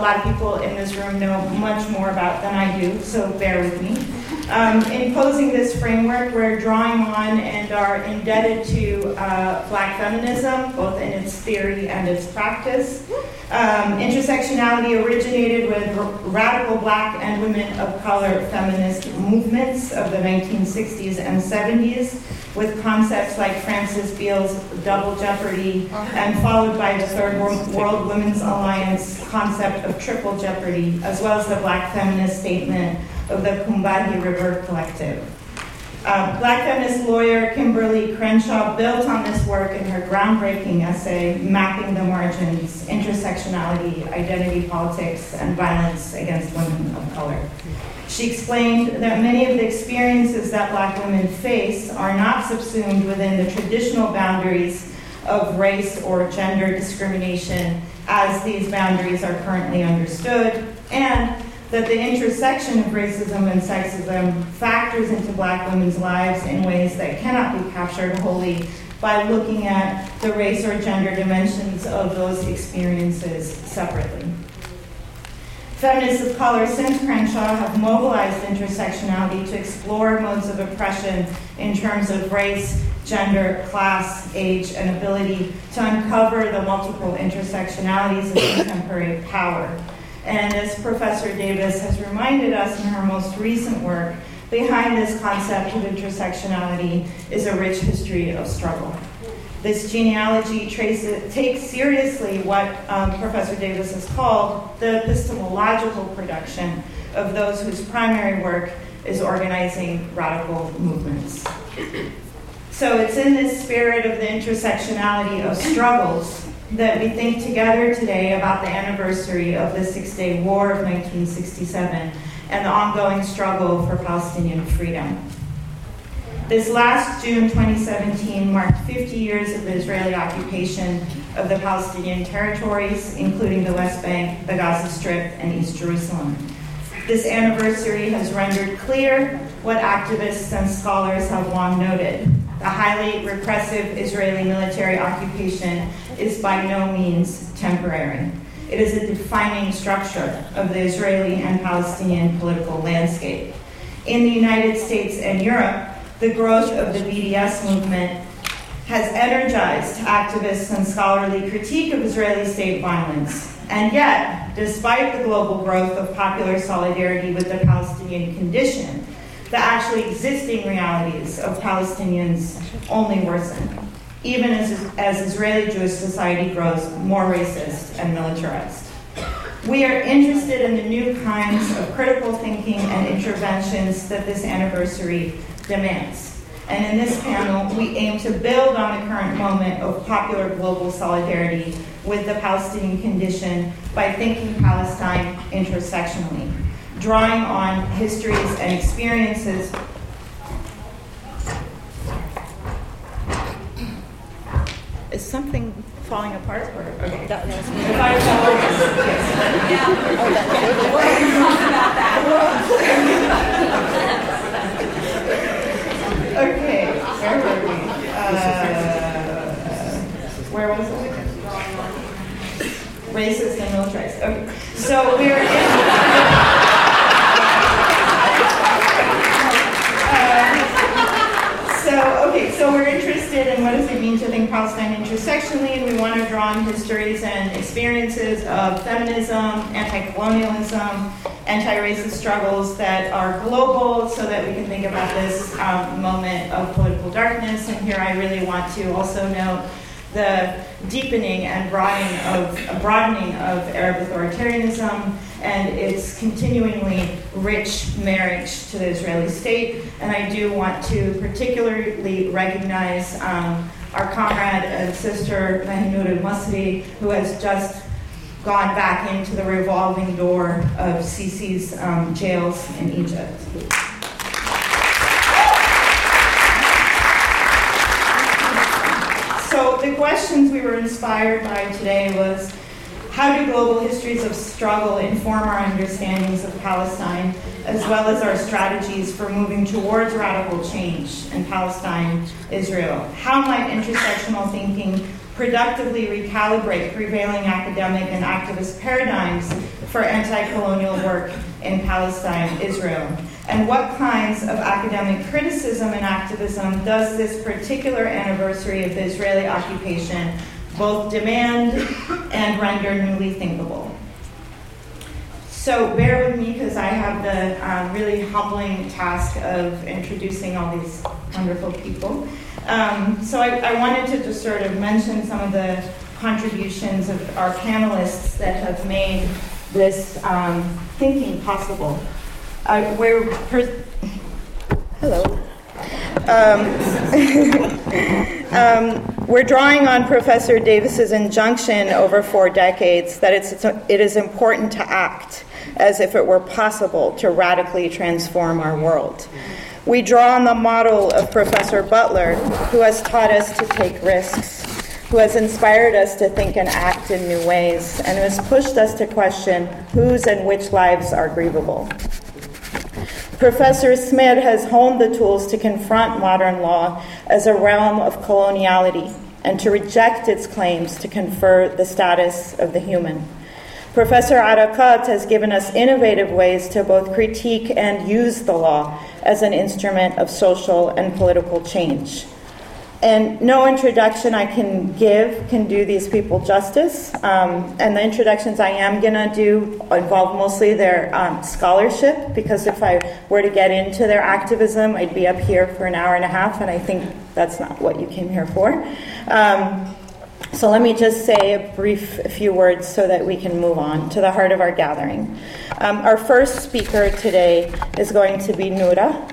lot of people in this room know much more about than I do, so bear with me. Um, in posing this framework, we're drawing on and are indebted to uh, black feminism, both in its theory and its practice. Um, intersectionality originated with radical black and women of color feminist movements of the 1960s and 70s, with concepts like Frances Beale's double jeopardy, and followed by the Third World Women's Alliance concept of triple jeopardy, as well as the black feminist statement of the Combahee River Collective. Uh, black feminist lawyer Kimberlé Crenshaw built on this work in her groundbreaking essay, Mapping the Margins Intersectionality, Identity Politics, and Violence Against Women of Color. She explained that many of the experiences that black women face are not subsumed within the traditional boundaries of race or gender discrimination as these boundaries are currently understood, and that the intersection of racism and sexism factors into black women's lives in ways that cannot be captured wholly by looking at the race or gender dimensions of those experiences separately. Feminists of color since Crenshaw have mobilized intersectionality to explore modes of oppression in terms of race, gender, class, age, and ability to uncover the multiple intersectionalities of contemporary power. And as Professor Davis has reminded us in her most recent work, behind this concept of intersectionality is a rich history of struggle. This genealogy traces, takes seriously what um, Professor Davis has called the epistemological production of those whose primary work is organizing radical movements. So it's in this spirit of the intersectionality of struggles that we think together today about the anniversary of the Six Day War of 1967 and the ongoing struggle for Palestinian freedom. This last June 2017 marked 50 years of the Israeli occupation of the Palestinian territories, including the West Bank, the Gaza Strip, and East Jerusalem. This anniversary has rendered clear what activists and scholars have long noted. The highly repressive Israeli military occupation is by no means temporary. It is a defining structure of the Israeli and Palestinian political landscape. In the United States and Europe, the growth of the BDS movement has energized activists and scholarly critique of Israeli state violence. And yet, despite the global growth of popular solidarity with the Palestinian condition, the actually existing realities of Palestinians only worsen, even as, as Israeli Jewish society grows more racist and militarized. We are interested in the new kinds of critical thinking and interventions that this anniversary demands. And in this panel, we aim to build on the current moment of popular global solidarity with the Palestinian condition by thinking Palestine intersectionally, drawing on histories and experiences. Is something falling apart? Or, okay. That, that's if I fall, yes. Yeah. okay, where were we? Uh, where was it? Racist and militarized. Okay, so we're in. So, okay, so we're interested in what does it mean to think Palestine intersectionally, and we want to draw on histories and experiences of feminism, anti-colonialism, anti-racist struggles that are global so that we can think about this um, moment of political darkness. And here I really want to also note the deepening and broadening of, broadening of Arab authoritarianism and its continuingly rich marriage to the Israeli state. And I do want to particularly recognize um, our comrade and sister Mahinur al-Masri, who has just gone back into the revolving door of Sisi's um, jails in Egypt. So the questions we were inspired by today was how do global histories of struggle inform our understandings of Palestine, as well as our strategies for moving towards radical change in Palestine, Israel? How might intersectional thinking productively recalibrate prevailing academic and activist paradigms for anti colonial work in Palestine, Israel? And what kinds of academic criticism and activism does this particular anniversary of the Israeli occupation both demand and render newly thinkable? So bear with me because I have the um, really humbling task of introducing all these wonderful people. Um, so I, I, wanted to just sort of mention some of the contributions of our panelists that have made this um, thinking possible. Uh, we're per- hello. Um, um, we're drawing on Professor Davis's injunction over four decades that it's, it's, it is important to act as if it were possible to radically transform our world. We draw on the model of Professor Butler, who has taught us to take risks, who has inspired us to think and act in new ways, and who has pushed us to question whose and which lives are grievable. Professor Esmeir has honed the tools to confront modern law as a realm of coloniality and to reject its claims to confer the status of the human. Professor Erakat has given us innovative ways to both critique and use the law as an instrument of social and political change. And no introduction I can give can do these people justice. Um, and the introductions I am going to do involve mostly their um, scholarship, because if I were to get into their activism, I'd be up here for an hour and a half, and I think that's not what you came here for. Um, so let me just say a brief few words so that we can move on to the heart of our gathering. Um, our first speaker today is going to be Noura.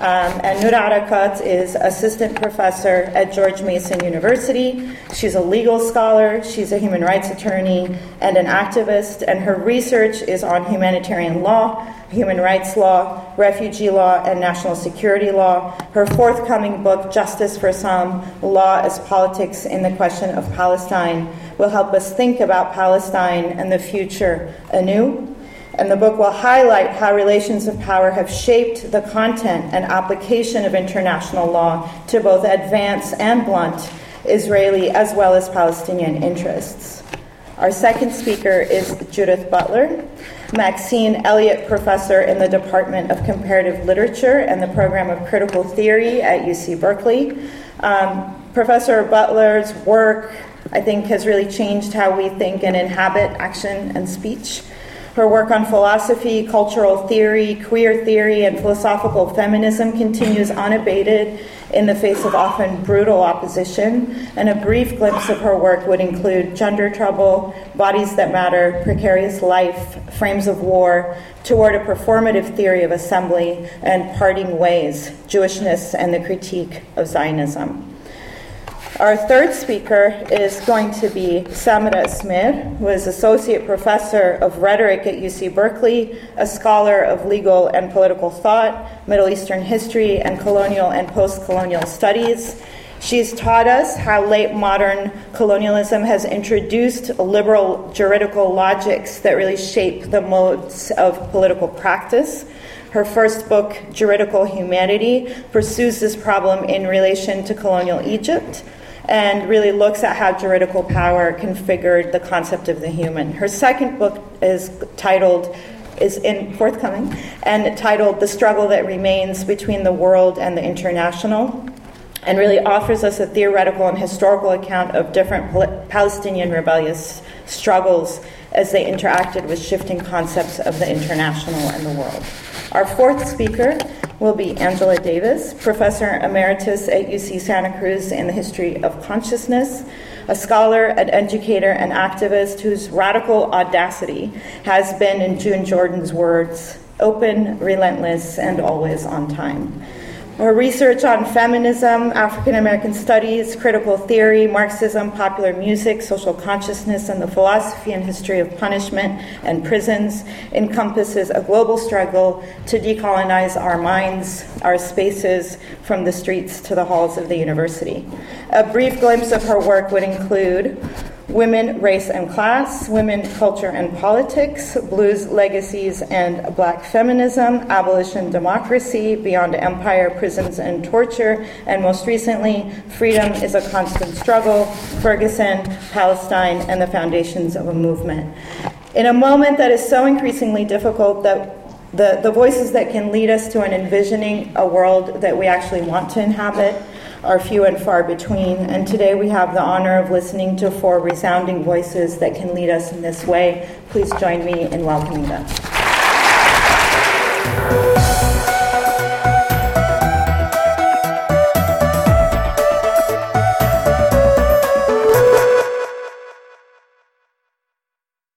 Um, and Noura Erakat is assistant professor at George Mason University. She's a legal scholar, she's a human rights attorney, and an activist, and her research is on humanitarian law, human rights law, refugee law, and national security law. Her forthcoming book, Justice for Some Law as Politics in the Question of Palestine, will help us think about Palestine and the future anew. And the book will highlight how relations of power have shaped the content and application of international law to both advance and blunt Israeli as well as Palestinian interests. Our second speaker is Judith Butler. Maxine Elliott Professor in the Department of Comparative Literature and the Program of Critical Theory at UC Berkeley. Um, Professor Butler's work, I think, has really changed how we think and inhabit action and speech. Her work on philosophy, cultural theory, queer theory, and philosophical feminism continues unabated in the face of often brutal opposition. And a brief glimpse of her work would include Gender Trouble, Bodies That Matter, Precarious Life, Frames of War, Toward a Performative Theory of Assembly, and Parting Ways Jewishness and the Critique of Zionism. Our third speaker is going to be Samera Esmeir, who is Associate Professor of Rhetoric at UC Berkeley, a scholar of legal and political thought, Middle Eastern history, and colonial and post colonial studies. She's taught us how late modern colonialism has introduced liberal juridical logics that really shape the modes of political practice. Her first book, Juridical Humanity, pursues this problem in relation to colonial Egypt and really looks at how juridical power configured the concept of the human. Her second book is titled is in forthcoming and titled The Struggle That Remains Between the World and the International and really offers us a theoretical and historical account of different Palestinian rebellious struggles as they interacted with shifting concepts of the international and the world. Our fourth speaker will be Angela Davis, Professor Emeritus at UC Santa Cruz in the History of Consciousness, a scholar, an educator, and activist whose radical audacity has been, in June Jordan's words, open, relentless, and always on time. Her research on feminism, African American studies, critical theory, Marxism, popular music, social consciousness, and the philosophy and history of punishment and prisons encompasses a global struggle to decolonize our minds, our spaces, from the streets to the halls of the university. A brief glimpse of her work would include Women, Race and Class, Women, Culture and Politics, Blues, Legacies and Black Feminism, Abolition, Democracy, Beyond Empire, Prisons and Torture, and most recently, Freedom is a Constant Struggle, Ferguson, Palestine, and the Foundations of a Movement. In a moment that is so increasingly difficult that the, the voices that can lead us to an envisioning a world that we actually want to inhabit are few and far between. And today we have the honor of listening to four resounding voices that can lead us in this way. Please join me in welcoming them.